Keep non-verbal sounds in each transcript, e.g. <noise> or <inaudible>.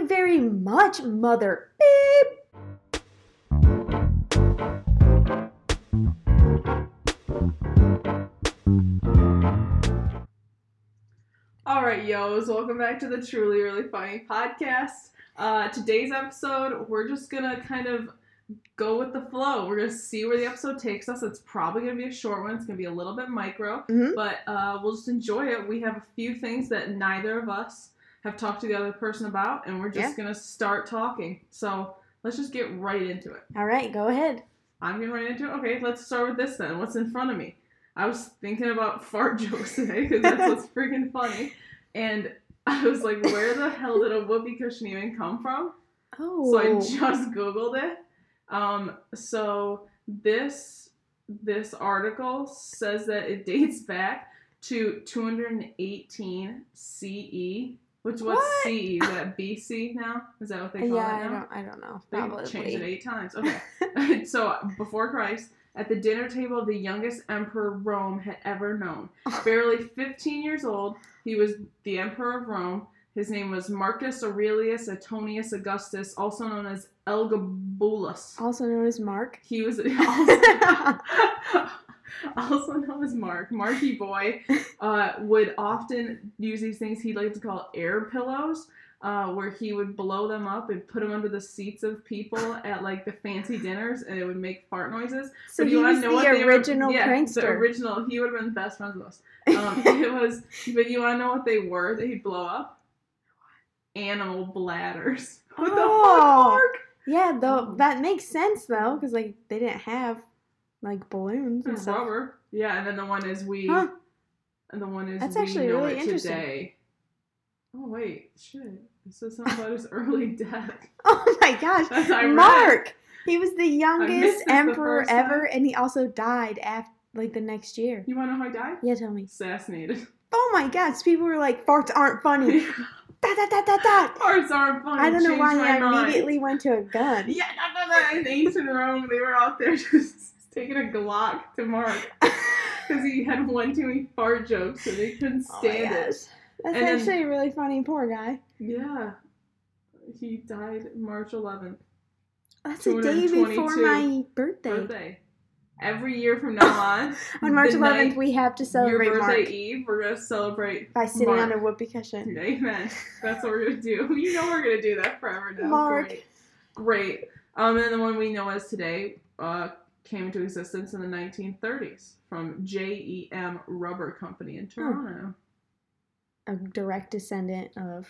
you very much, mother. Beep. All right, yos, welcome back to the Truly Really Funny podcast. Uh, today's episode, we're just gonna kind of go with the flow. We're gonna see where the episode takes us. It's probably gonna be a short one. It's gonna be a little bit micro, Mhm. but uh, we'll just enjoy it. We have a few things that neither of us have talked to the other person about, and we're just gonna start talking. So let's just get right into it. All right, go ahead. I'm getting right into it. Okay, let's start with this then. What's in front of me? I was thinking about <laughs> fart jokes today because that's what's <laughs> freaking funny. And I was like, where the hell did a whoopee cushion even come from? Oh. So I just Googled it. Um, so this this article says that it dates back to 218 CE. Which what's What? CE? Is that BC now? Is that what they call yeah, it I don't. I don't know. They Probably. changed it eight times. Okay. <laughs> <laughs> so before Christ, at the dinner table of the youngest emperor Rome had ever known. <laughs> Barely 15 years old, he was the emperor of Rome. His name was Marcus Aurelius Antonius Augustus, also known as Elagabalus. Also known as Mark. He was also, <laughs> also known as Mark, Marky Boy, <laughs> uh, would often use these things he'd like to call air pillows, uh, where he would blow them up and put them under the seats of people at like the fancy dinners, and it would make fart noises. So But he was know what the they were- original yeah, prankster. The original. He would have been the best friends with us. <laughs> Um, it was, but you want to know what they were that he'd blow up? Animal bladders. What the fuck, Oh. Yeah, though Oh. that makes sense though, because like they didn't have like balloons and And stuff. rubber. Yeah, and then the one is we. Huh. And the one is That's actually really interesting. today. Oh wait, shit. It says something about his early <laughs> death. Oh my gosh, <laughs> Mark! He was the youngest this the emperor time. ever, and he also died after like the next year. You wanna know how he died? Yeah, tell me. Assassinated. Oh my gosh, people were like, farts aren't funny. <laughs> da da da da da. Parts aren't funny. I don't know Changed why I mind. immediately went to a gun. Yeah, no, no, no. In ancient Rome, they were out there just taking a Glock to Mark <laughs> because he had one too many fart jokes, and they couldn't stand Oh my stand it. gosh. That's And then- actually really funny. Poor guy. Yeah, he died March 11th. That's the day before my birthday. Birthday. Every year from now <laughs> on, On March 11th, night- we have to your celebrate birthday Mark eve, we're gonna celebrate by sitting Mark. on a whoopee cushion. <laughs> Amen. That's what we're gonna do. You know we're gonna do that forever now. Mark. Great. Great. Um, and the one we know as today uh, came into existence in the 1930s from J.E.M. Rubber Company in Toronto. A direct descendant of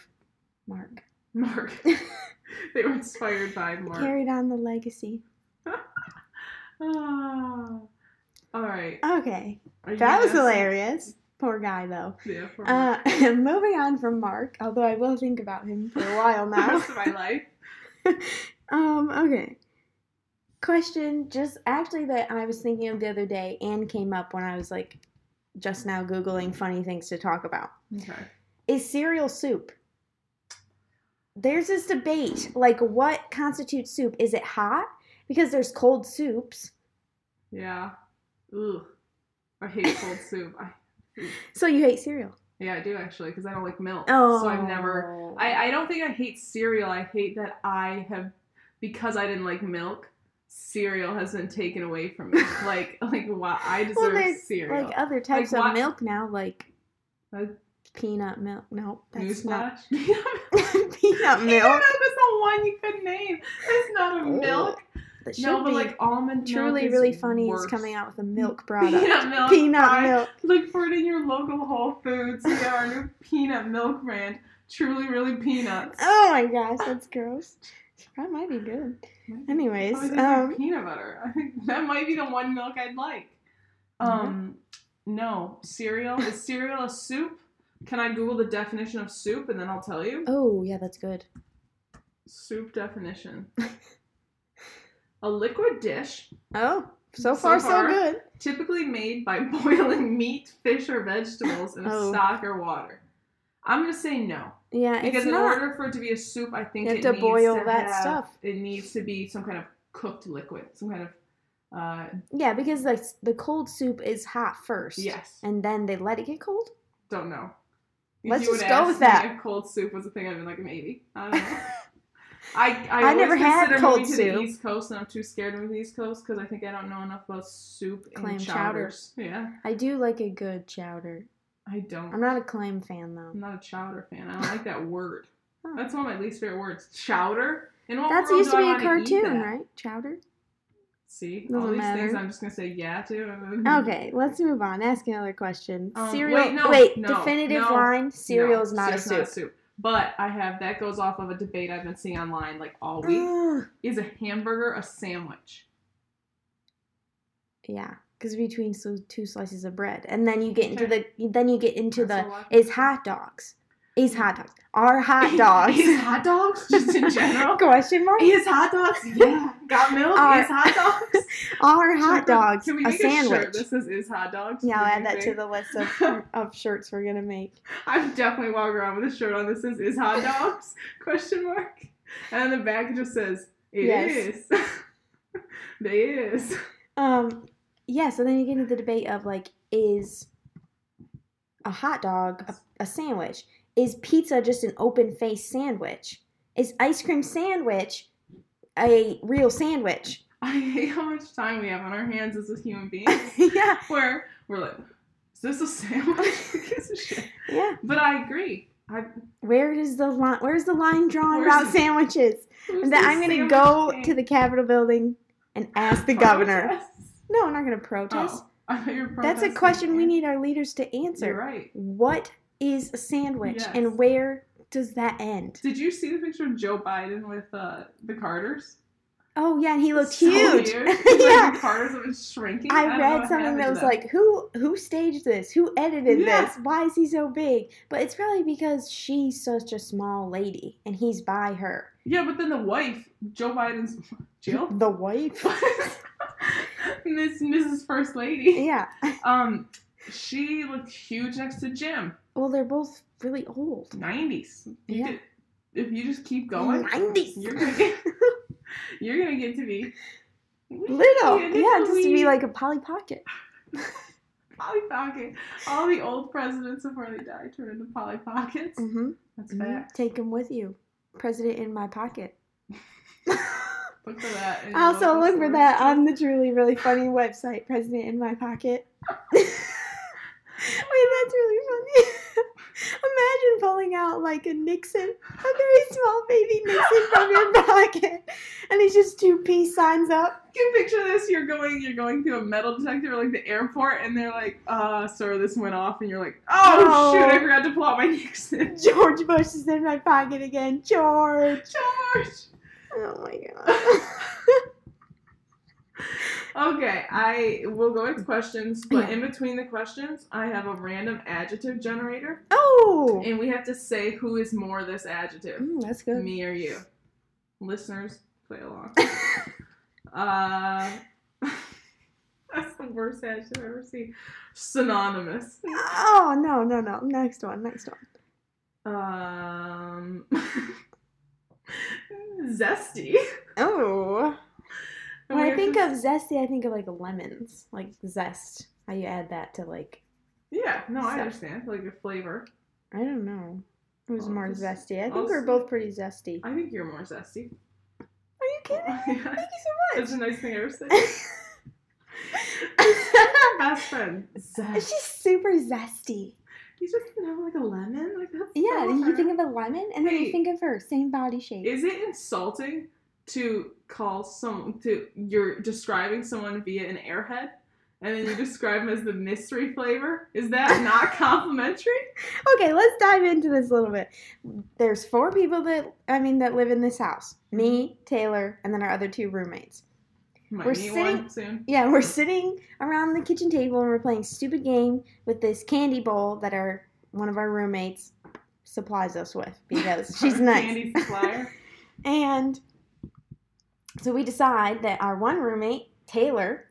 Mark. Mark. <laughs> they were inspired by Mark. Carried on the legacy. <laughs> Ah. All right. Okay. That was hilarious. Poor guy, though. Yeah, for Uh, <laughs> moving on from Mark, although I will think about him for a while the now. rest of my life. Um, okay. Question just actually that I was thinking of the other day and came up when I was like just now Googling funny things to talk about. Okay. Is cereal soup? There's this debate like, what constitutes soup? Is it hot? Because there's cold soups. Yeah. Ugh. I hate cold <laughs> soup. I, So you hate cereal. yeah, I do actually because I don't like milk. Oh. So I've never. Oh. I, I don't think I hate cereal. I hate that I have because I didn't like milk. Cereal has been taken away from me. <laughs> like like wow, I Well, deserve there's cereal. like other types Like of what- milk now, like Uh, peanut milk. No, that's not. <laughs> Peanut <laughs> peanut Peanut milk. milk is the one you could name. It's not a Oh, milk. No, but be like almond milk truly really funny worse. is coming out with a milk product. Peanut milk. Peanut milk. Look for it in your local Whole Foods. We have our new peanut milk brand. Truly, really peanuts. Oh my gosh, that's gross. That might be good. Anyways, Oh, it um, peanut butter. <laughs> I think that might be the one milk I'd like. Um, no cereal. Is cereal a soup? Can I Google the definition of soup and then I'll tell you? oh yeah, that's good. Soup definition. <laughs> a liquid dish Oh, so So far so, good. typically made by <laughs> boiling meat, fish, or vegetables in a Oh. stock or water. I'm gonna say no Yeah, because in not. order for it to be a soup, I think You have it to needs boil to that have- stuff. It needs to be some kind of cooked liquid, some kind of uh, Yeah, because like the cold soup is hot first. yes. And then they let it get cold. Don't know. If Let's just go with that. If cold soup was a thing, I'd be like, maybe. I don't know. <laughs> I, I, I never had cold moving to soup. the East Coast, and I'm too scared to move to the East Coast because I think I don't know enough about soup and Clam chowder. chowders. Yeah, I do like a good chowder. I don't. I'm not a clam fan though. I'm not a chowder fan. I don't like that word. <laughs> Oh. That's one of my least favorite words. Chowder. In what That's used to be a cartoon, right? Chowder. See, Doesn't all these matter. things I'm just gonna say yeah to. Okay, let's move on. Ask another question. Um, cereal. wait, no, wait, no, definitive no, line: cereal is No, not a cereal's soup. But I have that goes off of a debate I've been seeing online like all week. Ugh. Is a hamburger a sandwich? yeah, because between so two slices of bread, and then you get into the then you get into That's the a is hot dogs. Is hot dogs are hot <laughs> dogs? Is hot dogs just in <laughs> general? Question mark? Is hot dogs? <laughs> Yeah. Got milk? Are- is hot dogs? Are hot dogs Can we a make a shirt sandwich? that says is hot dogs? yeah, I'll add that to the list of, of shirts we're gonna make. I'm definitely walking around with a shirt on that says "Is hot dogs?" question mark, and then the back just says "It is." Yes. they is. Um, yeah. So then you get into the debate of like, is a hot dog a, a sandwich? Is pizza just an open face sandwich? Is ice cream sandwich a real sandwich? <laughs> I hate how much time we have on our hands as a human being. <laughs> yeah, Where we're like, "Is this a sandwich?" <laughs> Shit? yeah. But I agree. I, Where is the line? Where's the line drawn about the- sandwiches? then I'm gonna go king? to the Capitol building and ask the governor. No, I'm not gonna protest. Oh, <laughs> I thought you were That's a question we need our leaders to answer. You're right. What is a sandwich Yes. and where does that end? Did you see the picture of Joe Biden with uh, the Carters? Oh yeah, and he looked So huge. <laughs> Like yeah. the Carters have been shrinking. I don't read something that was them. like, who who staged this? Who edited Yeah. this? Why is he so big? But it's probably because she's such a small lady and he's by her. Yeah, but then the wife, Joe Biden's <laughs> Jill, The wife? <laughs> Miss Mrs. First Lady. yeah. <laughs> Um, she looked huge next to Jim. Well, they're both really old. Nineties. Yeah. If you just keep going, 90s. you're gonna get. <laughs> you're gonna get to be Little. Yeah, just to be like a Polly Pocket. Polly Pocket. All the old presidents before they die turn into Polly Pockets. Mm-hmm. That's fact. Take them with you. President in my pocket. Look for that. in Also, look for that on the truly really funny website, President in My Pocket. <laughs> Wait, that's really funny. <laughs> Imagine pulling out like a Nixon, a very small baby Nixon from your <laughs> pocket, and it's just two peace signs up. You can picture this. You're going. You're going through a metal detector like the airport, and they're like, "Uh, sir, this went off," and you're like, "Oh Oh. shoot, I forgot to pull out my Nixon." George Bush is in my pocket again. George. George. Oh my god. <laughs> Okay, I will go with questions, but Yeah. in between the questions, I have a random adjective generator, oh. and we have to say who is more this adjective, Mm, that's good. me or you. Listeners, play along. <laughs> uh, <laughs> that's the worst adjective I've ever seen. Synonymous. oh no no no! Next one. Next one. Um, zesty. Oh. When I think of zesty, I think of like lemons, like zest. How you add that to like yeah, no, I understand like a flavor. I don't know. Who's more just- zesty? I think I'll we're both pretty zesty. I think you're more zesty. Are you kidding? <laughs> Thank you so much. That's a nice thing I ever said. <laughs> <laughs> Best friend. Zest. She's super zesty. You just know like a lemon, like that's Yeah, so you think of a lemon, and then you think of her, same body shape. Is it insulting to call some to you're describing someone via an airhead? And then you <laughs> describe them as the mystery flavor? Is that not <laughs> complimentary? Okay, let's dive into this a little bit. There's four people that I mean that live in this house. Me, Taylor, and then our other two roommates. Might We're sitting- soon. <laughs> Yeah, we're sitting around the kitchen table and we're playing stupid game with this candy bowl that our one of our roommates supplies us with because <laughs> she's nice. Candy <laughs> supplier. And so we decide that our one roommate, Taylor,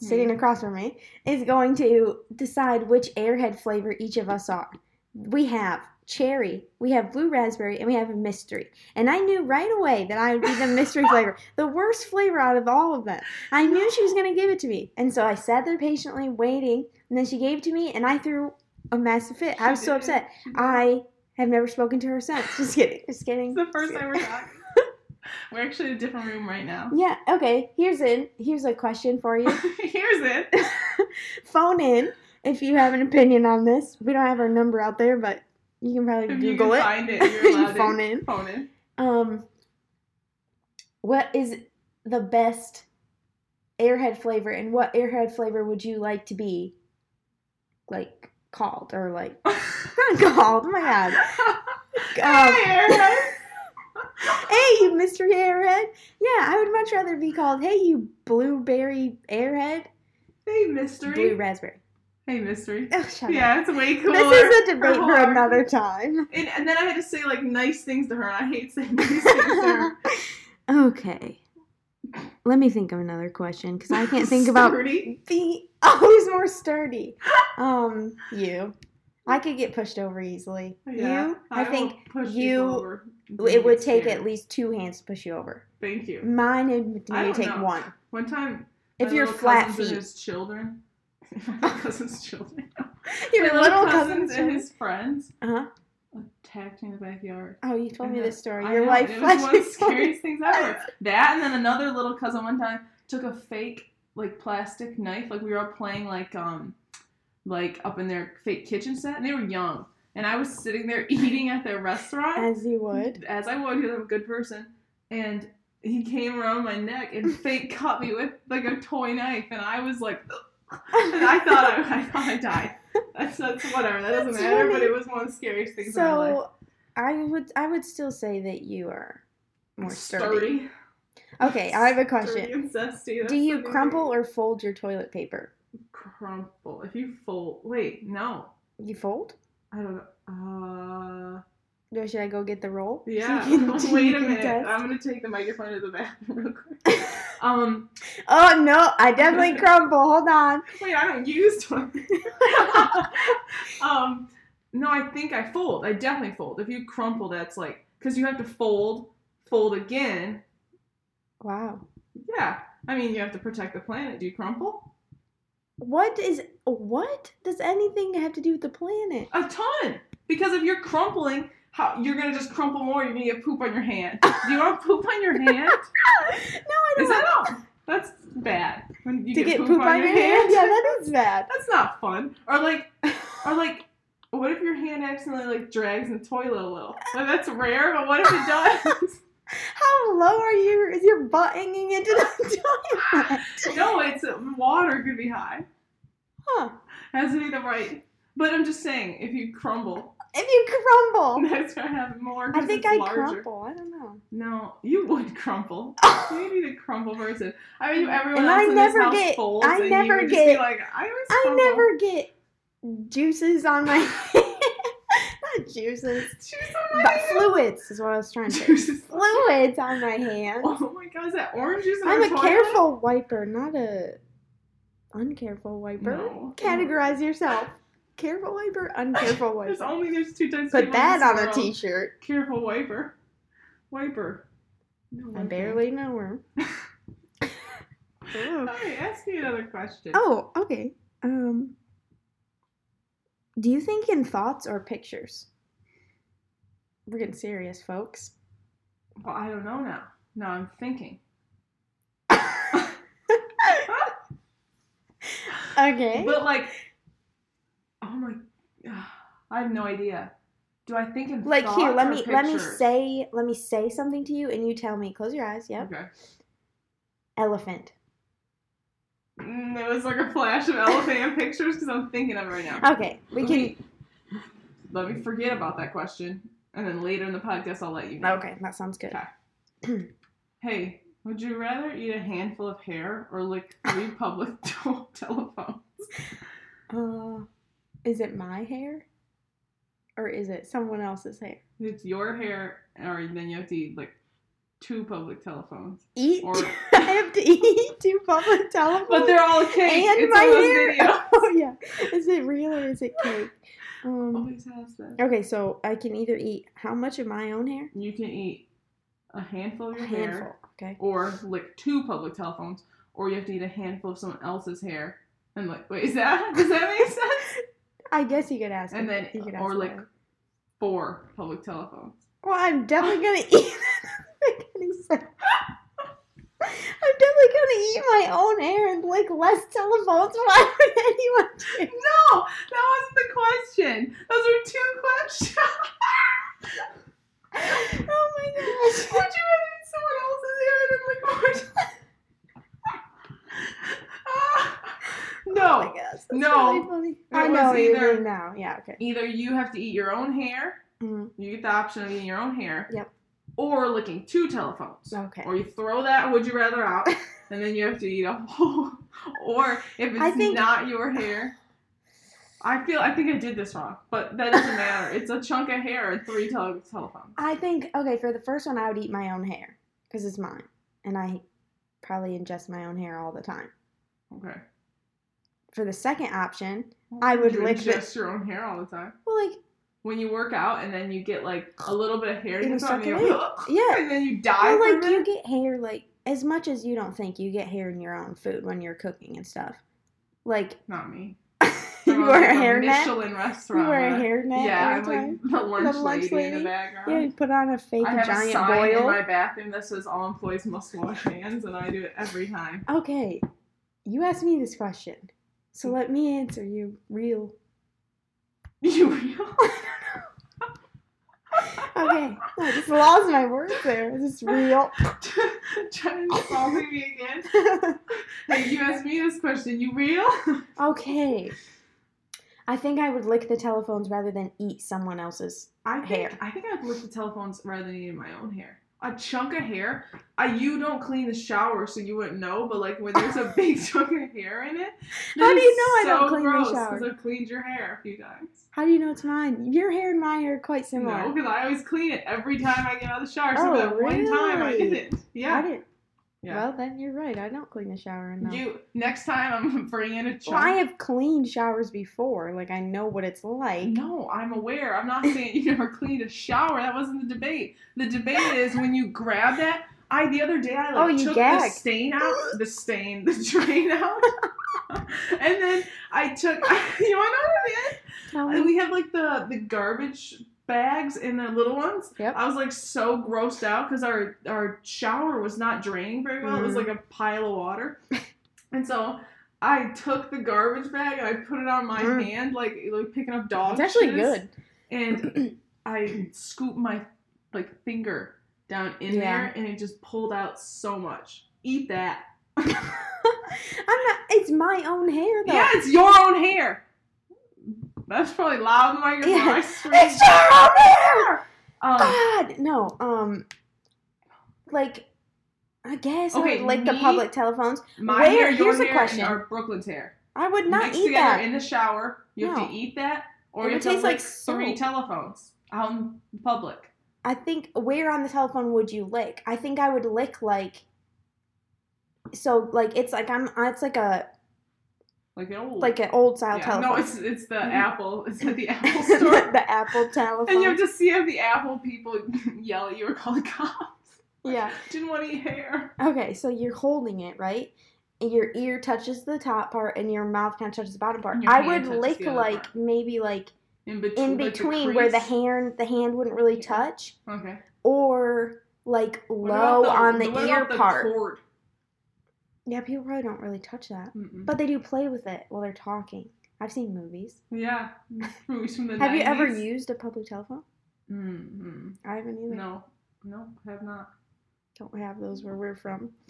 sitting Me. across from me, is going to decide which airhead flavor each of us are. We have cherry, we have blue raspberry, and we have a mystery. And I knew right away that I would be the mystery <laughs> flavor, the worst flavor out of all of them. I knew she was going to give it to me. And so I sat there patiently waiting, and then she gave it to me, and I threw a massive fit. I was so upset. I have never spoken to her since. <laughs> Just kidding. Just kidding. It's the first time we're talking. <laughs> we're actually in a different room right now. Yeah. Okay. Here's in. Here's a question for you. Here's it. Phone in if you have an opinion on this. We don't have our number out there, but you can probably If you Google can it. find it, you're <laughs> Phone in. Phone in. Um, what is the best airhead flavor, and what airhead flavor would you like to be, like called or like <laughs> <laughs> called? Oh my god! Um, Hey, Aaron. hey, you mystery airhead. Yeah, I would much rather be called Hey, you blueberry airhead. hey, mystery. Blue raspberry. Hey, mystery. <laughs> Oh, shut up. Yeah, it's way cooler. This is a debate for another time. And, and then I had to say like nice things to her, and I hate saying nice things to her. <laughs> okay. Let me think of another question because I can't think about <laughs> the oh who's more sturdy. Um, you. I could get pushed over easily. Yeah, you, I, will think you- it would take scared. at least two hands to push you over. Thank you. Mine would I maybe take know. one. One time, If you're flat feet, his children, <laughs> my cousin's children, <laughs> your my little cousins cousins. and his friends Uh huh. attacked me in the backyard. Oh, you told me this story. Your life It was one of the <laughs> scariest things ever. That and then another little cousin one time took a fake like plastic knife. Like we were all playing like um like up in their fake kitchen set, and they were young. And I was sitting there eating at their restaurant As you would. as I would because I'm a good person. And he came around my neck and fake cut me with like a toy knife, and I was like, and <laughs> I thought I, I thought I died. That's that's whatever. That doesn't That's matter. But it was one of the scariest things in my life. So, I would I would still say that you are more sturdy. Sturdy. Okay, I have a question. zesty. Do you crumple thing. or fold your toilet paper? crumple? If you fold, wait, no, You fold? I don't know. Uh, Or should I go get the roll? <laughs> Yeah. can- <laughs> wait a minute. test? I'm gonna take the microphone to the bathroom <laughs> real quick. Um, Oh no, I definitely crumble. Hold on. wait, I don't use one. um, no, I think I fold. I definitely fold. If you crumple, that's like because you have to fold, fold again. Wow. Yeah, I mean you have to protect the planet. Do you crumple? What is what does anything have to do with the planet? A ton. Because if you're crumpling, how you're gonna just crumple more. You're gonna get poop on your hand. Do you want <laughs> poop on your hand? no, I don't Is that not? That's bad. When you to get poop, on, your hand. Yeah, that is bad. That's not fun. Or like, <laughs> or like, what if your hand accidentally like drags in the toilet a little? Like, that's rare, but what if it does? <laughs> How low are you? Is your butt hanging into the toilet? no, it's uh, water could be high. Huh. Has to be the right. But I'm just saying, if you crumble, If you crumble. <laughs> that's gonna have more. I think I larger. crumple. I don't know. No, you would crumple. Maybe <laughs> the crumple person. I mean, everyone And else I in never this house get- folds, I and you never would just be get- like, I always Crumble. I never get juices on my <laughs> not juices. Juice on my hand. fluids is what I was trying to say. Juices. Fluids on my hands. Oh my god, is that orange juice I'm a toilet? careful wiper, not a uncareful wiper. No. Categorize yourself. Careful wiper, <laughs> uncareful There's wiper. only there's two types. Put that on a t-shirt. Careful wiper. Wiper. No, I barely know her. <laughs> Alright, ask me another question. Oh, okay. Um, do you think in thoughts or pictures? We're getting serious, folks. Well, I don't know now. Now I'm thinking. <laughs> Okay. But like, oh my, I have no idea. Do I think in like here, let me let me say let me say something to you, and you tell me. Close your eyes. Yep. Okay. Elephant. Mm, there was like a flash of elephant pictures because I'm thinking of it right now. Okay, we Let can. me- Let me forget about that question, and then later in the podcast I'll let you know. Okay, that sounds good. Okay. <clears throat> Hey, would you rather eat a handful of hair or lick three <laughs> public <laughs> telephones? Uh, is it my hair, or is it someone else's hair? It's your hair, or then you have to eat like two public telephones. Eat. Or- <laughs> I have to eat two public telephones. But they're all cake. and it's my hair. <laughs> Oh yeah. Is it real or is it cake? Um. Always has. Okay, so I can either eat how much of my own hair? You can eat a handful of A your handful. hair, Okay. or lick two public telephones, or you have to eat a handful of someone else's hair. And like, wait, is that <laughs> does that make sense? I guess you could ask. And him. then- you could ask or, like, him. Four public telephones. Well, I'm definitely gonna eat. That make any sense. I'm definitely gonna eat my own hair and like less telephones. Why would anyone do? No, that wasn't the question. Those are two questions. <laughs> Oh my gosh. Would you rather eat someone else's hair than lick more? <laughs> <laughs> Ah, Oh no. my gosh. That's No. Really funny. I know either- now. Yeah. Okay. Either you have to eat your own hair, Mhm. you get the option of eating your own hair. Yep. Or licking two telephones. Okay. Or you throw that would you rather out <laughs> and then you have to eat a whole or if it's think- not your hair. I feel I think I did this wrong, but that doesn't matter. <laughs> It's a chunk of hair and three tele- telephones. I think okay for the first one I would eat my own hair because it's mine and I probably ingest my own hair all the time. Okay. For the second option, I would you lick the- your own hair all the time. well, like When you work out and then you get like a little bit of hair In in the the and, circulation. you're, yeah, and then you die well, like you get hair like as much as you don't think you get hair in your own food when you're cooking and stuff. Like Not me. <laughs> you wear like a hair net. Michelin You restaurant. wear a uh, hair net Yeah, I'm like the lunch, The lunch lady, in the background. Yeah, you put on a fake I have giant a sign boil. in my bathroom that says all employees must wash hands, and I do it every time. Okay, you asked me this question, so let me answer you real. <laughs> You real? <laughs> Okay, oh, I just lost my words there. This real. <laughs> Trying to insult me again. Hey, you asked me this question. You real? okay. I think I would lick the telephones rather than eat someone else's. I think Hair. I think I'd lick the telephones rather than eating my own hair. A chunk of hair. I you don't clean the shower, so you wouldn't know. But like when there's a <laughs> big chunk of hair in it, How do you know I don't so clean the gross, shower? 'cause I've cleaned your hair a few times. How do you know it's mine? Your hair and my hair are quite similar. No, because I always clean it every time I get out of the shower. So Oh, that one time I really? didn't. I Yeah. didn't. Yeah. Well, then you're right. I don't clean the shower enough. You next time I'm <laughs> bringing a chunk. well, I have cleaned showers before. Like I know what it's like. No, I'm aware. I'm not saying you <laughs> never cleaned a shower. That wasn't the debate. The debate is when you grab that. I the other day I like Oh, you took the stain out, the stain, the drain <laughs> out, and then I took. You want to know what I did? Tell me. we have like the the garbage bags in the little ones. Yep. I was like so grossed out because our our shower was not draining very well. It was Mhm. like a pile of water, <laughs> and so I took the garbage bag and I put it on my Mm. hand like like picking up dog. It's actually good. And <clears throat> I scooped my like finger down in Yeah. there and it just pulled out so much. Eat that. <laughs> I'm not. It's my own hair though. Yeah, it's your own hair. That's probably loud in the microphone. Yeah. I screamed. It's own hair. Um, God, no. Um, like, I guess I Okay, would lick the public telephones. My Where- hair, your here's a hair, question. and Brooklyn's hair. I would not Mixed eat together that. in the shower. You have to eat that, or It you have to like three soap. telephones out in public. I think where on the telephone would you lick? I think I would lick like. So like it's like I'm it's like a Like an old. like an old style yeah. telephone. No, it's it's the Mhm. Apple. It's at <laughs> <laughs> the Apple store. the Apple telephone. and you have to see if the Apple people <laughs> yell at you or call the cops. yeah. Didn't want to eat hair. Okay, so you're holding it right, and your ear touches the top part, and your mouth kind of touches the bottom part. I would lick like part. maybe like In between. in like, between where the hand the hand wouldn't really touch, Okay. or like low about on the ear the part. cord? Yeah, people probably don't really touch that, Mm-mm. but they do play with it while they're talking. I've seen movies. yeah, <laughs> movies from the Have you ever used a public telephone? Mm-hmm. I haven't either. No, no, I have not. Don't have those where we're from. <laughs>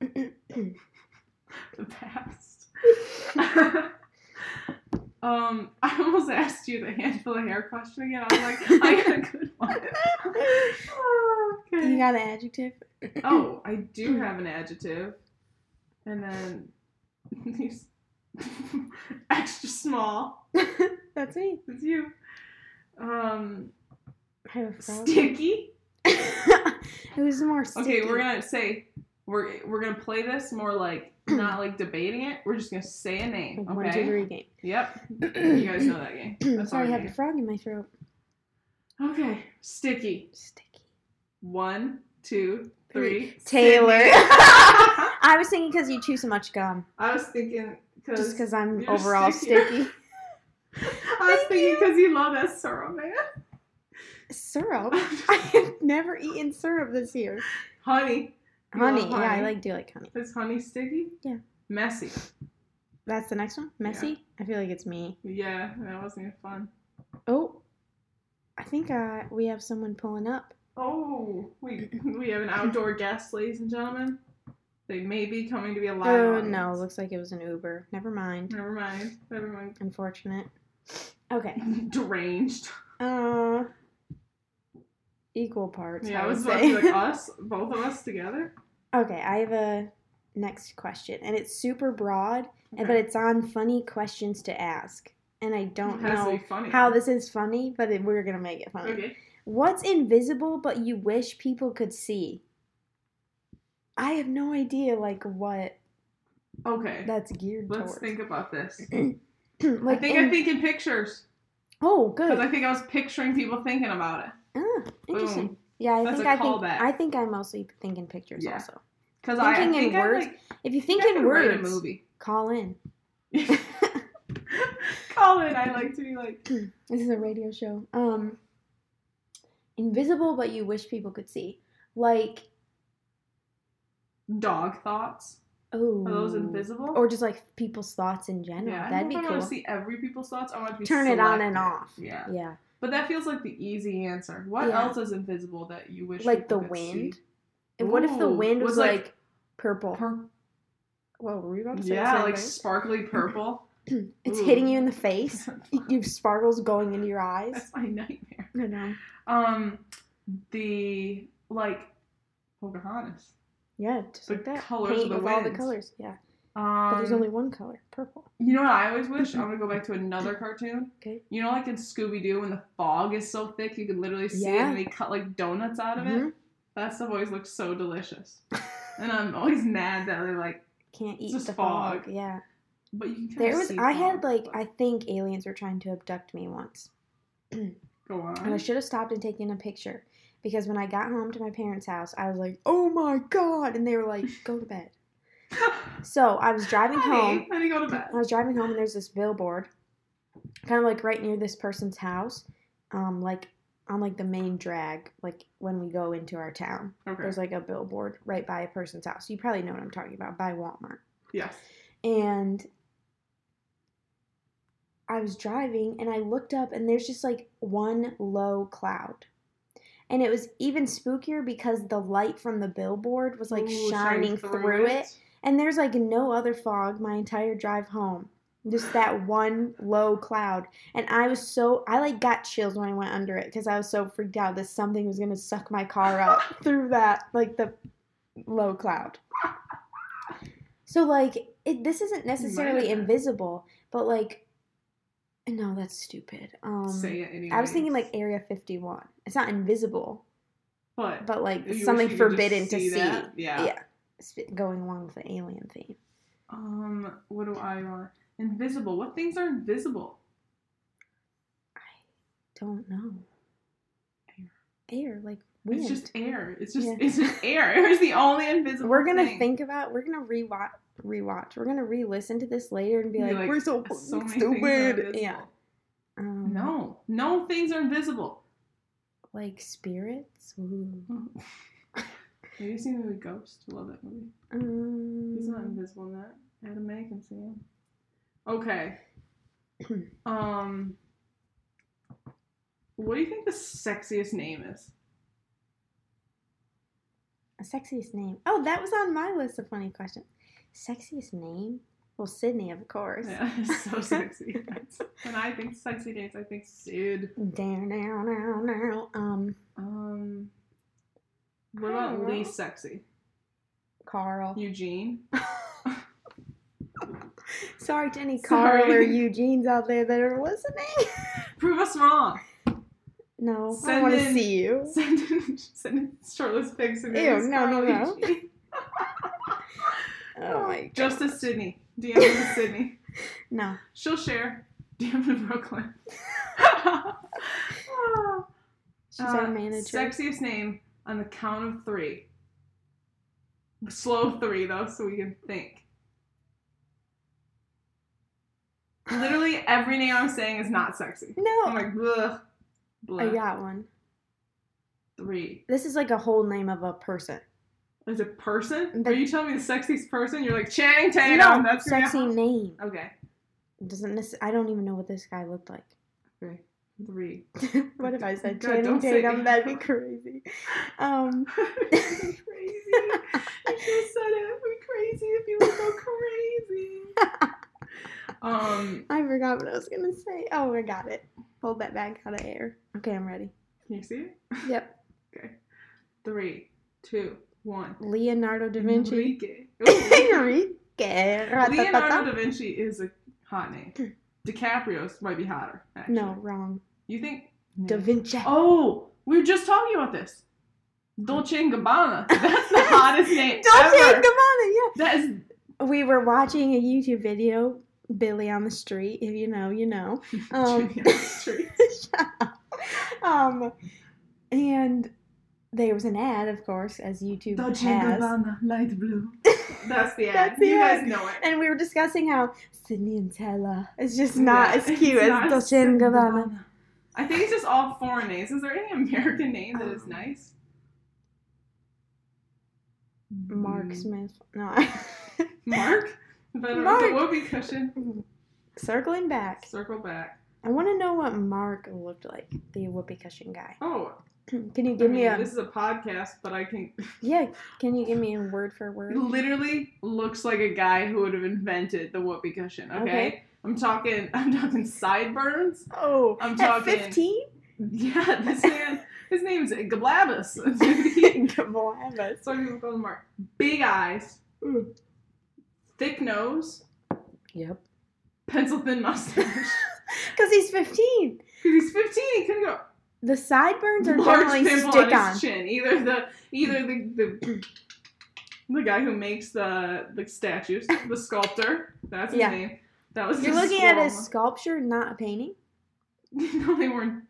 <coughs> The past. <laughs> um, I almost asked you the handful of hair question again. I was like, I got a good one. Oh, okay. you got an adjective? oh, I <coughs> do have an adjective, and then <laughs> these <laughs> extra small. <laughs> That's me. It's you. Um, I have a frog. sticky. it was more sticky. Okay, we're gonna say we're we're gonna play this more like <clears throat> not like debating it. We're just gonna say a name. One, two, Okay. three game. Yep. <clears throat> You guys know that game. That's Sorry, I have a frog in my throat. Okay. Sticky. Sticky. One, two, three. Taylor. I was thinking because you chew so much gum. I was thinking Just because because I'm overall stickier. sticky. <laughs> <laughs> I was Thank thinking because you love that syrup, man. Syrup. <laughs> I have never eaten syrup this year. Honey. You Honey. Yeah, I like do like honey. Is honey sticky? Yeah. Messy. That's the next one. Messy. I feel like it's me. Yeah, that wasn't even fun. Oh, I think uh, we have someone pulling up. Oh, we we have an outdoor guest, ladies and gentlemen. They may be coming to be a live. Oh audience. no, looks like it was an Uber. Never mind. Never mind. Never mind. Unfortunate. Okay. <laughs> Deranged. Uh, equal parts. Yeah, I was about to be like <laughs> us, both of us together. okay, I have a next question, and it's super broad, and but it's on funny questions to ask, and I don't It has to know how this is funny, but it, we're gonna make it funny. Okay. What's invisible but you wish people could see? I have no idea, like what Okay. that's geared Let's towards. think about this. <clears throat> like, I think in- I'm thinking pictures Oh, good. because. I think I was picturing people thinking about it. ah, interesting. Boom. Yeah, I That's think I think. I think I'm mostly thinking pictures Yeah. also. Because I, I Thinking in words? like If you think I in could write a words, movie. call in. <laughs> Colin, I like to be like <clears throat> This is a radio show. Um, invisible, but you wish people could see. Like, dog thoughts. oh, Are those invisible? Or just like people's thoughts in general. yeah, I That'd don't be if I want to see every people's thoughts. I want to be Turn it on and off. Yeah, Yeah, but that feels like the easy answer. What Yeah. else is invisible that you wish? like the wind. see? And what if the wind was, was, like, like, purple? Pur- Whoa, were we about to say yeah, like sparkly <clears throat> purple. it's Ooh. hitting you in the face. <laughs> You you have sparkles going into your eyes. That's my nightmare. I know. Um, the like Pocahontas. Yeah, just The like that. colors of the with all the winds. colors. Yeah, Um, but there's only one color, purple. You know what I always wish? <laughs> I'm gonna go back to another cartoon. Okay. You know, like in Scooby Doo, when the fog is so thick you can literally see it, Yeah. and they cut like donuts out of Mhm. it. That stuff always looks so delicious, and I'm always <laughs> mad that they're like, Can't eat just the fog. fog. Yeah. but you can. Kind There was see I had fog, like but- I think aliens were trying to abduct me once. <clears throat> go on. And I should have stopped and taken a picture because when I got home to my parents' house, I was like, "Oh my god!" and they were like, "Go to bed." <laughs> So I was driving home. honey, honey, go to bed. I was driving home and there's this billboard, kind of like right near this person's house, um, like on like the main drag, like when we go into our town. Okay. There's like a billboard right by a person's house. You probably know what I'm talking about, by Walmart. yes. and I was driving and I looked up and there's just like one low cloud. And it was even spookier because the light from the billboard was like Ooh, shining through, it. And there's like no other fog my entire drive home. Just that one low cloud. And I was so, I like got chills when I went under it because I was so freaked out that something was going to suck my car up <laughs> through that, like the low cloud. So, like, it, this isn't necessarily invisible, but like, no, that's stupid. Um, Say it anyway. I was thinking like Area 51. It's not invisible, but but like you something you could just forbidden to see. Yeah. Yeah. Sp- Going along with the alien theme. Um, what do I want? Invisible. What things are invisible? I don't know. Air. Air, like wind. It's just air. It's just Yeah. it's just air. <laughs> Air is the only invisible. we're gonna thing. think about. We're gonna rewatch. Rewatch. We're gonna re-listen to this later and be like, like, "We're so, so stupid." things are invisible. yeah. Um, No, no things are invisible. Like spirits. Ooh. <laughs> Have you seen the movie Ghost? Love that movie. Um, He's not invisible in that. Oda Mae can see him. Okay. <clears throat> um. What do you think the sexiest name is? a sexiest name. Oh, that was on my list of funny questions. Sexiest name? Well, Sydney, of course. Yeah, <laughs> so <laughs> sexy. When I think sexy names, I think Sid. Down, down, down, down. Um, Um. What about know. least sexy? Carl. Eugene. <laughs> Sorry to any Carl or Eugenes out there that are listening. Prove us wrong. No, I want to see you. Send in, send in shirtless pics of Ew, no, no, Carl no. Eugene. Oh my <laughs> god. Justice Sydney. DM to Sydney. <laughs> No. She'll share. DM to Brooklyn. <laughs> She's our Uh, manager. Sexiest name on the count of three. Slow three though, so we can think. Literally every name I'm saying is not sexy. No. I'm like, ugh. I got one. Three. This is like a whole name of a person. Is a person? The- Are you telling me the sexiest person? You're like Channing Tatum. no, that's your sexy name. Okay. Doesn't necess- I don't even know what this guy looked like. Three. Three. <laughs> what if I said God, Channing Tatum? That'd be crazy. Um, <laughs> crazy. You just said it. It'd be crazy if you would go crazy. <laughs> Um, I forgot what I was gonna say. Oh, I got it. Hold that bag out of air. Okay, I'm ready. can you see it? Yep. Okay. Three, two, one. Leonardo da Vinci. Enrique. <laughs> Enrique. Leonardo da Vinci is a hot name. <laughs> DiCaprio's might be hotter. Actually. No, wrong. You think? Da Vinci. Oh, we were just talking about this. Dolce and Gabbana. <laughs> That's the hottest name Dolce ever. and Gabbana, yeah. That is We were watching a YouTube video, Billy on the Street. If you know, you know. Um, on the street. Shut up. um, and there was an ad, of course, as YouTube Dolce and has. Gabbana, light blue. <laughs> That's the ad. That's the you ad. guys know it. And we were discussing how Sydney and Tella is just Yeah, not as cute as Dolce and Gabbana. I think it's just all foreign names. Is there any American name that is Um, nice? Mark Mm, Smith. No. <laughs> Mark? But Mark. the whoopee cushion. Circling back, Circle back. I want to know what Mark looked like, the whoopee cushion guy. Oh, <clears throat> Can you I give me a this is a podcast, but I can. <laughs> yeah? Can you give me a word for word? literally looks like a guy who would have invented the whoopee cushion. Okay? Okay. I'm talking. <laughs> I'm talking sideburns. Oh, I'm talking- fifteen. Yeah, this <laughs> man. His name's Gablabus. Dude, Gablabas. So people call him Mark. Big eyes, thick nose, Yep. pencil thin mustache. Because he's fifteen. Because he's 15, he couldn't go The sideburns are large generally pimple stick on on. his chin. Either the either the the, the guy who makes the the statues, the sculptor. That's his Yeah. name. That was You're looking at a sculpture, not a painting. <laughs> no, they weren't.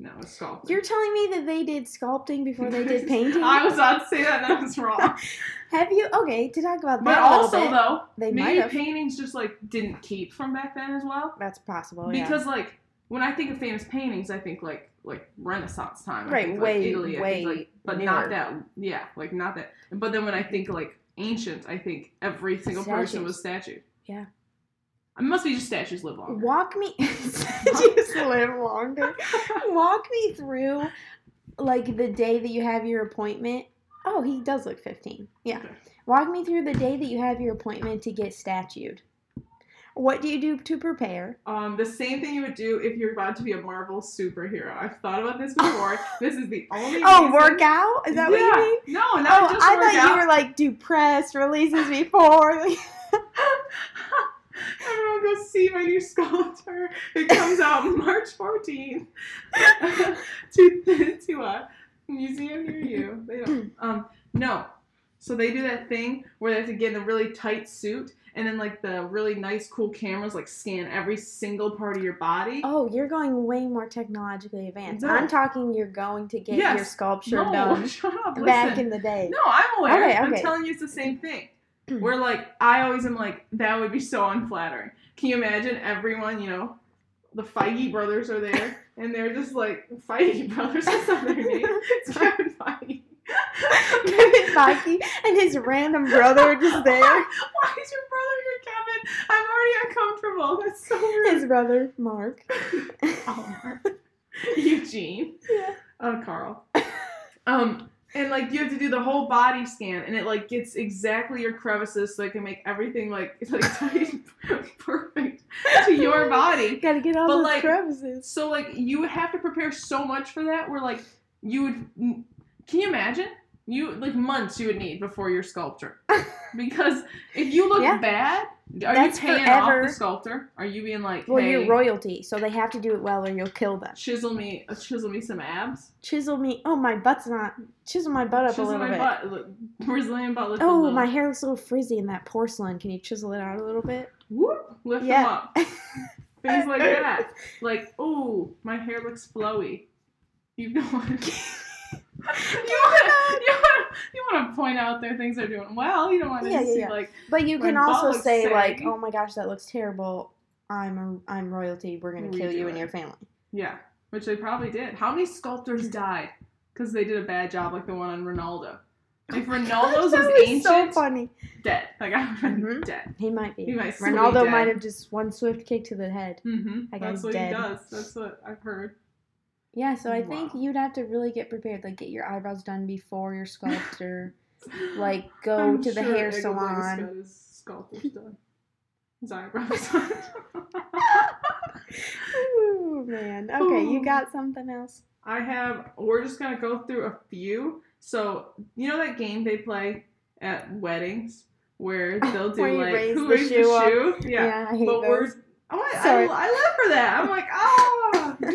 No, a sculptor. You're telling me that they did sculpting before they did <laughs> painting? I was about to say that, and I was wrong. <laughs> Have you? Okay, to talk about But that a also, bit. though, they maybe paintings just like didn't keep from back then as well. That's possible. Yeah. Because like when I think of famous paintings, I think like like Renaissance time. I Right, think, way, like, Italy. I way think, like, but newer. not that. Yeah, like not that. But then when I think like ancient, I think every single person was statue. Yeah. It must be just statues live longer. Walk me. <laughs> just live longer. <laughs> Walk me through, like the day that you have your appointment. Oh, he does look 15. Yeah. Okay. Walk me through the day that you have your appointment to get statued. What do you do to prepare? Um, the same thing you would do if you're about to be a Marvel superhero. I've thought about this before. <laughs> this is the only. Oh, reason- work out? Is that what you mean? No, not oh, just I thought you were like do press releases <laughs> before. <laughs> Everyone go see my new sculptor. It comes out March 14th to to a museum near you. They don't. Um, no. So they do that thing where they have to get in a really tight suit, and then like the really nice, cool cameras like scan every single part of your body. oh, you're going way more technologically advanced. No. I'm talking you're going to get your Yes. sculpture no, done <laughs> shut up. back listen. in the day. No, I'm aware. Okay, I'm telling you, it's the same thing. <clears throat> Where like I always am like that would be so unflattering. Can you imagine everyone? You know, the Feige brothers are there, <laughs> and they're just like Feige brothers. That's not their name. It's Kevin Feige. <laughs> Kevin Feige and his random brother just there. Why is your brother here, Kevin? I'm already uncomfortable. That's so rude. His brother Mark. <laughs> Oh, Mark. <laughs> Eugene. Yeah. Oh, Carl. Um, and like you have to do the whole body scan, and it like gets exactly your crevices, so it can make everything like like tight, perfect to your body. Gotta get all But, those like- crevices. So like you would have to prepare so much for that. Where like you would, can you imagine? You like months you would need before your sculpture, <laughs> because if you look Yeah. bad, are That's you paying forever. off the sculptor? Are you being like, Well, hey, you're royalty, so they have to do it well or you'll kill them. chisel me, uh, chisel me some abs? Chisel me. Oh, my butt's not. Chisel my butt up Chisel a little my bit. butt. Look, Brazilian butt Oh, my hair looks a little frizzy in that porcelain. Can you chisel it out a little bit? Whoop, lift Yeah. them up. <laughs> Things like that. Like, oh, my hair looks flowy. You know what? <laughs> you want want you want to point out their things they're doing well. You don't want to Yeah, yeah, see yeah. like But you can also say like, "Oh my gosh, that looks terrible." I'm a I'm royalty. We're gonna kill Redo you and your family. Yeah, which they probably did. How many sculptors died because they did a bad job, like the one on Ronaldo? If <laughs> Ronaldo's was ancient, so funny. dead. Like I would Mhm. dead. He might be. He might be Ronaldo might have just one swift kick to the head. Mm-hmm. That That's what dead. he does. That's what I've heard. Yeah, so I think you'd have to really get prepared, like get your eyebrows done before your sculptor. like <laughs> go I'm to the hair salon. got his sculptors <laughs> done. His eyebrows <laughs> done. Ooh, man. Okay, you got something else? I have. We're just gonna go through a few. So you know that game they play at weddings where they'll do Where like who the raised shoe up. the shoe? Yeah. I hate but those. we're. Oh, I, I. I live for that. I'm like, oh, yeah.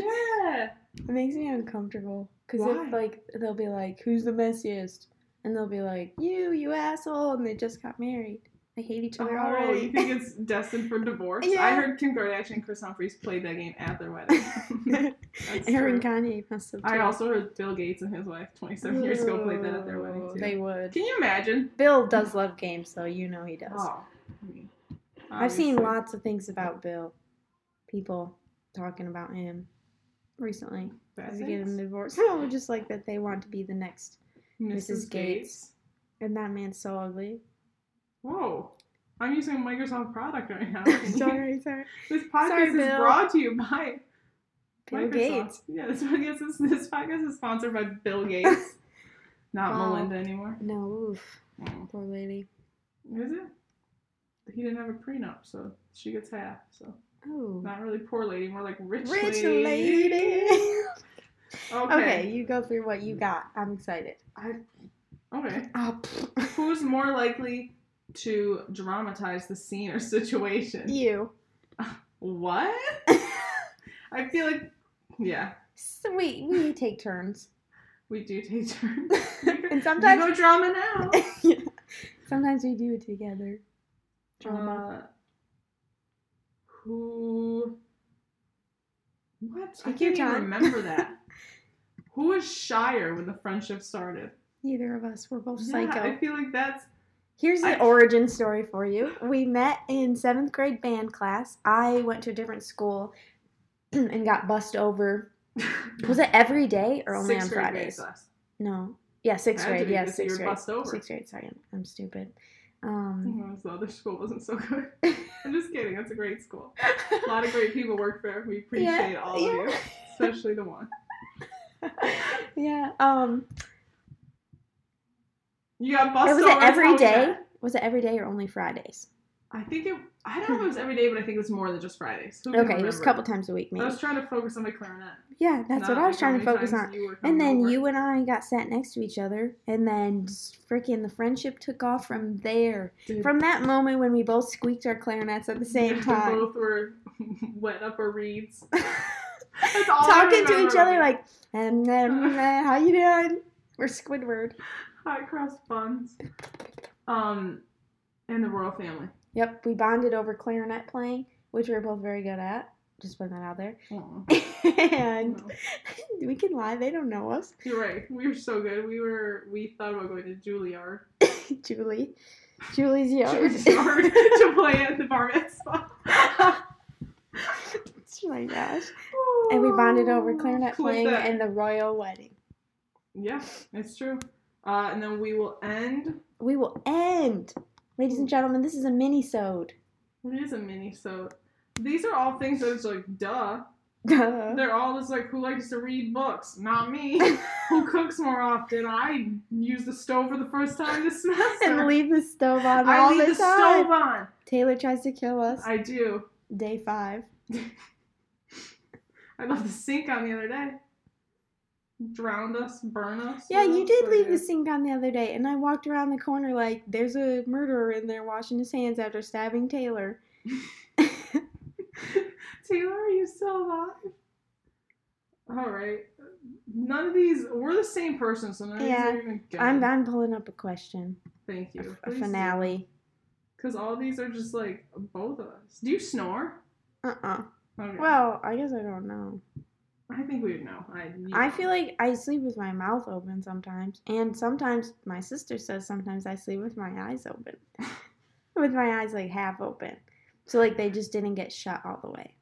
It makes me uncomfortable because like they'll be like, "Who's the messiest?" and they'll be like, "You, you asshole," and they just got married. They hate each other Oh, already. you think it's destined for divorce? Yeah. I heard Kim Kardashian and Kris Humphries played that game at their wedding. <laughs> Aaron. Kanye must have. I also heard Bill Gates and his wife 27 years ago played that at their wedding too. They would. Can you imagine? Bill does love games, though. you know he does. Oh, I mean, I've seen lots of things about Bill. People talking about him recently. Is he getting things. a divorce? <laughs> No, just like that they want to be the next. Mrs. Mrs. Gates. And that man's so ugly. Whoa. I'm using a Microsoft product right now. <laughs> sorry, sorry. <laughs> This podcast Sorry, is Bill. brought to you by Bill Microsoft. Gates. Yeah, this, yes, this, this podcast is sponsored by Bill Gates, not Wow. Melinda anymore. No, oof. Oh. Poor lady. Is it? He didn't have a prenup, so she gets half. So Oh. not really poor lady, more like rich, Rich lady. lady. <laughs> Okay. okay, you go through what you got. I'm excited. I, okay. Pfft. <laughs> Who's more likely to dramatize the scene or situation? you. What? <laughs> I feel like, yeah, So we we take turns. we do take turns. and You sometimes go drama now. sometimes we do it together. Drama. Uh, who? What? I Take your can't even remember that. <laughs> who was shyer when the friendship started? Neither of us. We're both Yeah, psycho. I feel like that's. Here's the I- origin story for you. We met in seventh grade band class. I went to a different school <clears throat> and got bussed over. <laughs> Was it every day or only on Fridays? No. Yeah, sixth grade. Yeah, sixth grade. over. Sixth grade. Sorry, I'm, I'm stupid. Um, <laughs> Oh, the other school wasn't so good. <laughs> I'm just kidding. That's a great school. A lot of great people work there. We <laughs> appreciate all of you, especially the one. yeah. Um, You got busted was it every day? Was it every day or only Fridays? I think it. I don't know if it was every day, but I think it was more than just Fridays. Who Okay, it was a couple times a week, Maybe. I was trying to focus on my clarinet. Yeah, that's what I was trying to focus on. And then over. you and I got sat next to each other, and then freaking the friendship took off from there. Dude, From that moment when we both squeaked our clarinets at the same we time, both were <laughs> wet up our reeds. <laughs> Talking to each other like, and then uh, how you doing? We're Squidward. high crust buns. Um, and the royal family. Yep, we bonded over clarinet playing, which we were both very good at. Just putting that out there. And <laughs> we can lie; they don't know us. You're right. We were so good. We were. We thought about going to Juilliard. <laughs> Julie, Julie's yard. Juilliard <laughs> to play at the bar mitzvah. oh my gosh! And we bonded over clarinet playing that. and the royal wedding. Yeah, it's true. Uh, and then we will end. We will end, ladies and gentlemen. This is a mini-sode. What is a mini so? These are all things that it's like, duh. Duh. They're all just like, who likes to read books? Not me. <laughs> who cooks more often? I use the stove for the first time this <laughs> semester. and leave the stove on I all leave the, the stove on. Taylor tries to kill us. I do. Day five. <laughs> I left the sink on the other day. Drowned us, burn us. Yeah, you did leave the sink on the other day, and I walked around the corner like there's a murderer in there washing his hands after stabbing Taylor. <laughs> <laughs> Taylor, are you still alive? All right. None of these. We're the same person, so none of Yeah, these are even good. I'm I'm pulling up a question, Thank you. a finale. Because all these are just like both of us. Do you snore? Uh uh Okay. Well, I guess I don't know. I think we would know. I. I feel like I sleep with my mouth open sometimes, and sometimes my sister says sometimes I sleep with my eyes open, <laughs> with my eyes like half open. So like they just didn't get shut all the way.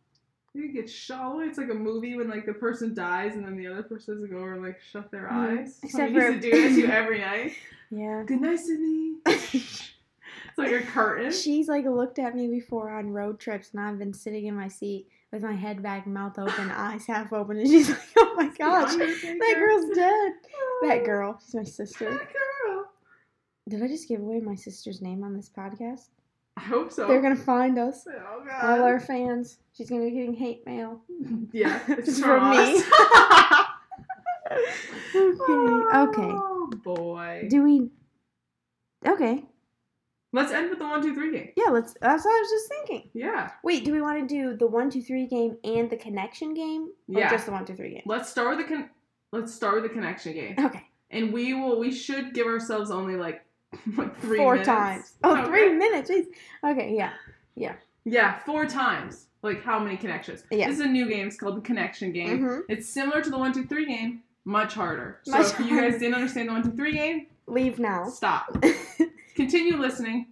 You get shot. It's like a movie when like the person dies and then the other person has to go over and like shut their Mhm. eyes. Except I used for- to do this to you <laughs> every night. Yeah. Good night, Sydney. <laughs> it's like a curtain. She's like looked at me before on road trips, and I've been sitting in my seat with my head back, mouth open, eyes half open, and she's <laughs> like, "Oh my gosh, that girl's dead." That oh. girl, she's my sister. That girl. Did I just give away my sister's name on this podcast? I hope so. They're gonna find us, Oh god. all our fans. She's gonna be getting hate mail. <laughs> yeah, <laughs> it's from, me. Okay, okay. Oh boy. Do we? Okay, Let's end with the one, two, three game. yeah. Let's. That's what I was just thinking. Yeah. Wait, do we want to do the one, two, three game and the connection game, or Yeah. just the one, two, three game? Let's start with the con- let's start with the connection game. Okay. And we will we should give ourselves only like <laughs> like three four minutes. times. Oh, Okay. three minutes. Jeez. Okay, yeah. Yeah, Yeah. four times. Like how many connections? Yeah. This is a new game. It's called the connection game. hmm It's similar to the one, two, three game, much harder. So Much if you guys didn't understand the one, two, three game, Leave now. stop. <laughs> Continue listening.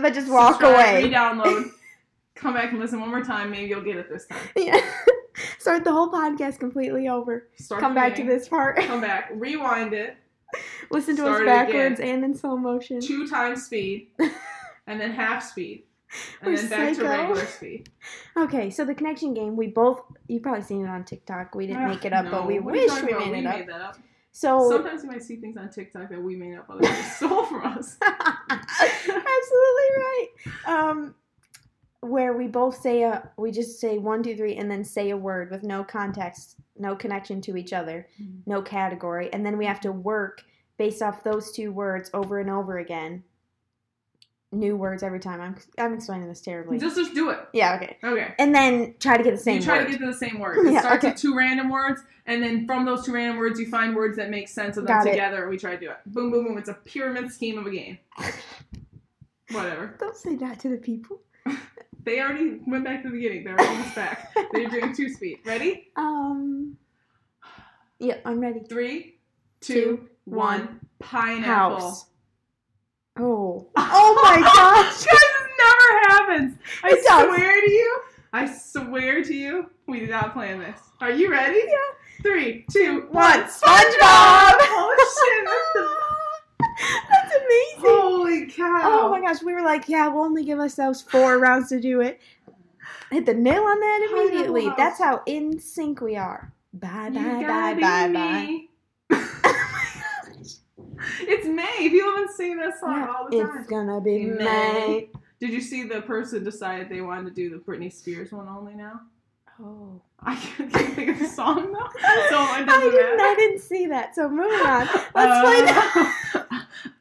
but just walk subscribe, away. Re-download. <laughs> come back and listen one more time. Maybe you'll get it this time. Yeah. <laughs> Start the whole podcast completely over. Start Come back to this part. Come back. Rewind it. <laughs> Listen to Start us backwards and in slow motion. Two times speed, and then half speed, and We're then back to regular speed. Okay, so the connection game, we both, you've probably seen it on TikTok. We didn't Ah, make it up, no. but we What wish we made it up. made that up. So, Sometimes you might see things on TikTok that we made up, other people <laughs> stole from us. <laughs> absolutely right. Um, where we both say a, we just say one, two, three, and then say a word with no context, no connection to each other, Mhm. no category, and then we have to work based off those two words over and over again. New words every time. I'm I'm explaining this terribly. Just just do it. yeah, okay. Okay. And then try to get the same you try word. to get to the same word. <laughs> It Yeah, starts okay. with two random words, and then from those two random words, you find words that make sense of them Got together, and we try to do it. Boom, boom, boom. It's a pyramid scheme of a game. <laughs> Whatever. Don't say that to the people. <laughs> They already went back to the beginning. They're almost back. They're doing two speed. Ready? Um. Yeah, I'm ready. Three, two, Two, one. one. Pineapple. House. Oh. Oh my <laughs> gosh. Guys, this never happens. I It does. swear to you. I swear to you, we did not plan this. Are you ready? Yeah. Three, two, One. SpongeBob. Oh shit! That's <laughs> That's amazing. holy cow! Oh my gosh, we were like, yeah, we'll only give ourselves four rounds to do it. Hit the nail on that immediately. That's how in sync we are. Bye bye bye bye bye. me. <laughs> It's May. People have been singing that song Yeah, all the time. it's gonna be May. May. Did you see the person decided they wanted to do the Britney Spears one only now? Oh. I can't think of the song though, <laughs> so I didn't. I didn't see that. So moving on. Let's play the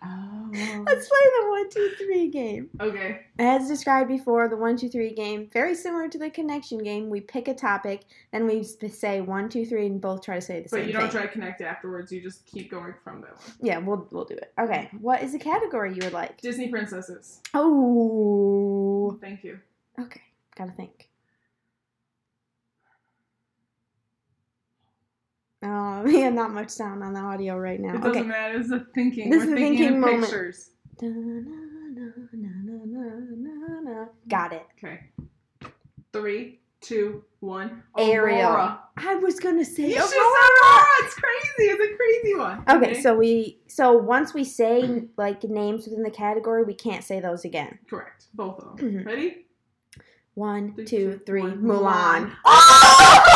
oh. Let's play the one, two, three game. Okay. As described before, the one, two, three game, very similar to the connection game. We pick a topic, then we say one, two, three, and both try to say the But same But you don't thing. try to connect afterwards. You just keep going from that one. Yeah, we'll we'll do it. Okay. Mm-hmm. What is the category you would like? Disney princesses. Oh. Thank you. Okay. Gotta think. Oh <laughs> man, not much sound on the audio right now. It doesn't Okay. matter. It's the thinking. This We're is thinking, thinking in moment. pictures. Da-na-na-na-na-na-na. Got it. Okay. Three, two, one. Ariel. Aurora. I was gonna say You Aurora. Aurora. It's crazy. It's a crazy one. Okay, so we so once we say like names within the category, we can't say those again. correct. Both of them. Mhm. Ready? One, Three, two, three. one. Mulan. Mulan. Oh <laughs>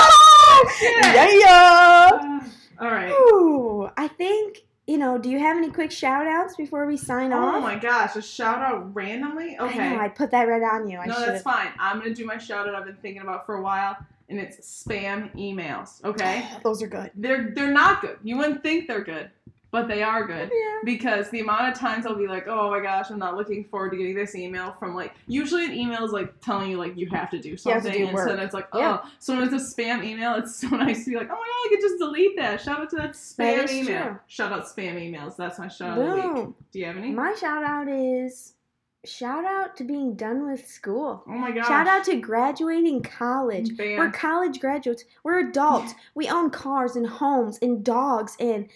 <laughs> shit! Yeah. Uh, all right. Ooh, I think you know. Do you have any quick shout outs before we sign Oh off? Oh my gosh, a shout out randomly? I Okay. know, I put that right on you. I no, should that's fine. I'm gonna do my shout out I've been thinking about for a while, and it's spam emails. Okay? <sighs> Those are good. They're they're not good. You wouldn't think they're good, but they are good. Yeah. Because the amount of times I'll be like, oh my gosh, I'm not looking forward to getting this email from like usually an email is like telling you like you have to do have to something do instead work. it's like, oh Yeah. so when it's a spam email, it's so <laughs> nice to be like, oh my god, I could just delete that. Shout out to that spam That email. true. Shout out spam emails. That's my shout out of the week. Do you have any? My shout out is shout out to being done with school. oh my gosh. Shout out to graduating college. Bam. We're college graduates. We're adults. <laughs> we own cars and homes and dogs and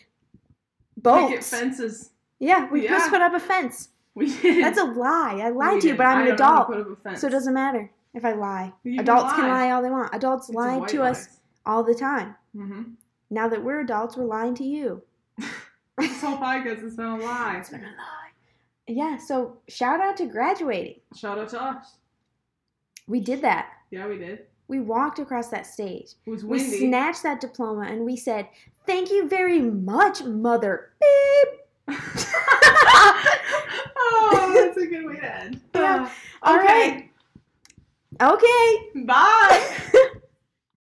Picket boats. fences. Yeah, we just put up a fence. We did. That's a lie. I We lied to you, did. but I'm an don't know how to adult, put up a fence. so it doesn't matter. if I lie. You Adults can lie all they want. Adults It's lie to us all the time. Mm-hmm. Now that we're adults, we're lying to you. This whole podcast has been a lie. It's been a lie. Yeah, so shout out to graduating. Shout out to us. We did that. Yeah, we did. We walked across that stage. It was windy. We snatched that diploma and we said, Thank you very much, mother. Beep. <laughs> oh, that's a good way to end. <laughs> Yeah. Uh, All okay. Okay. Bye. <laughs>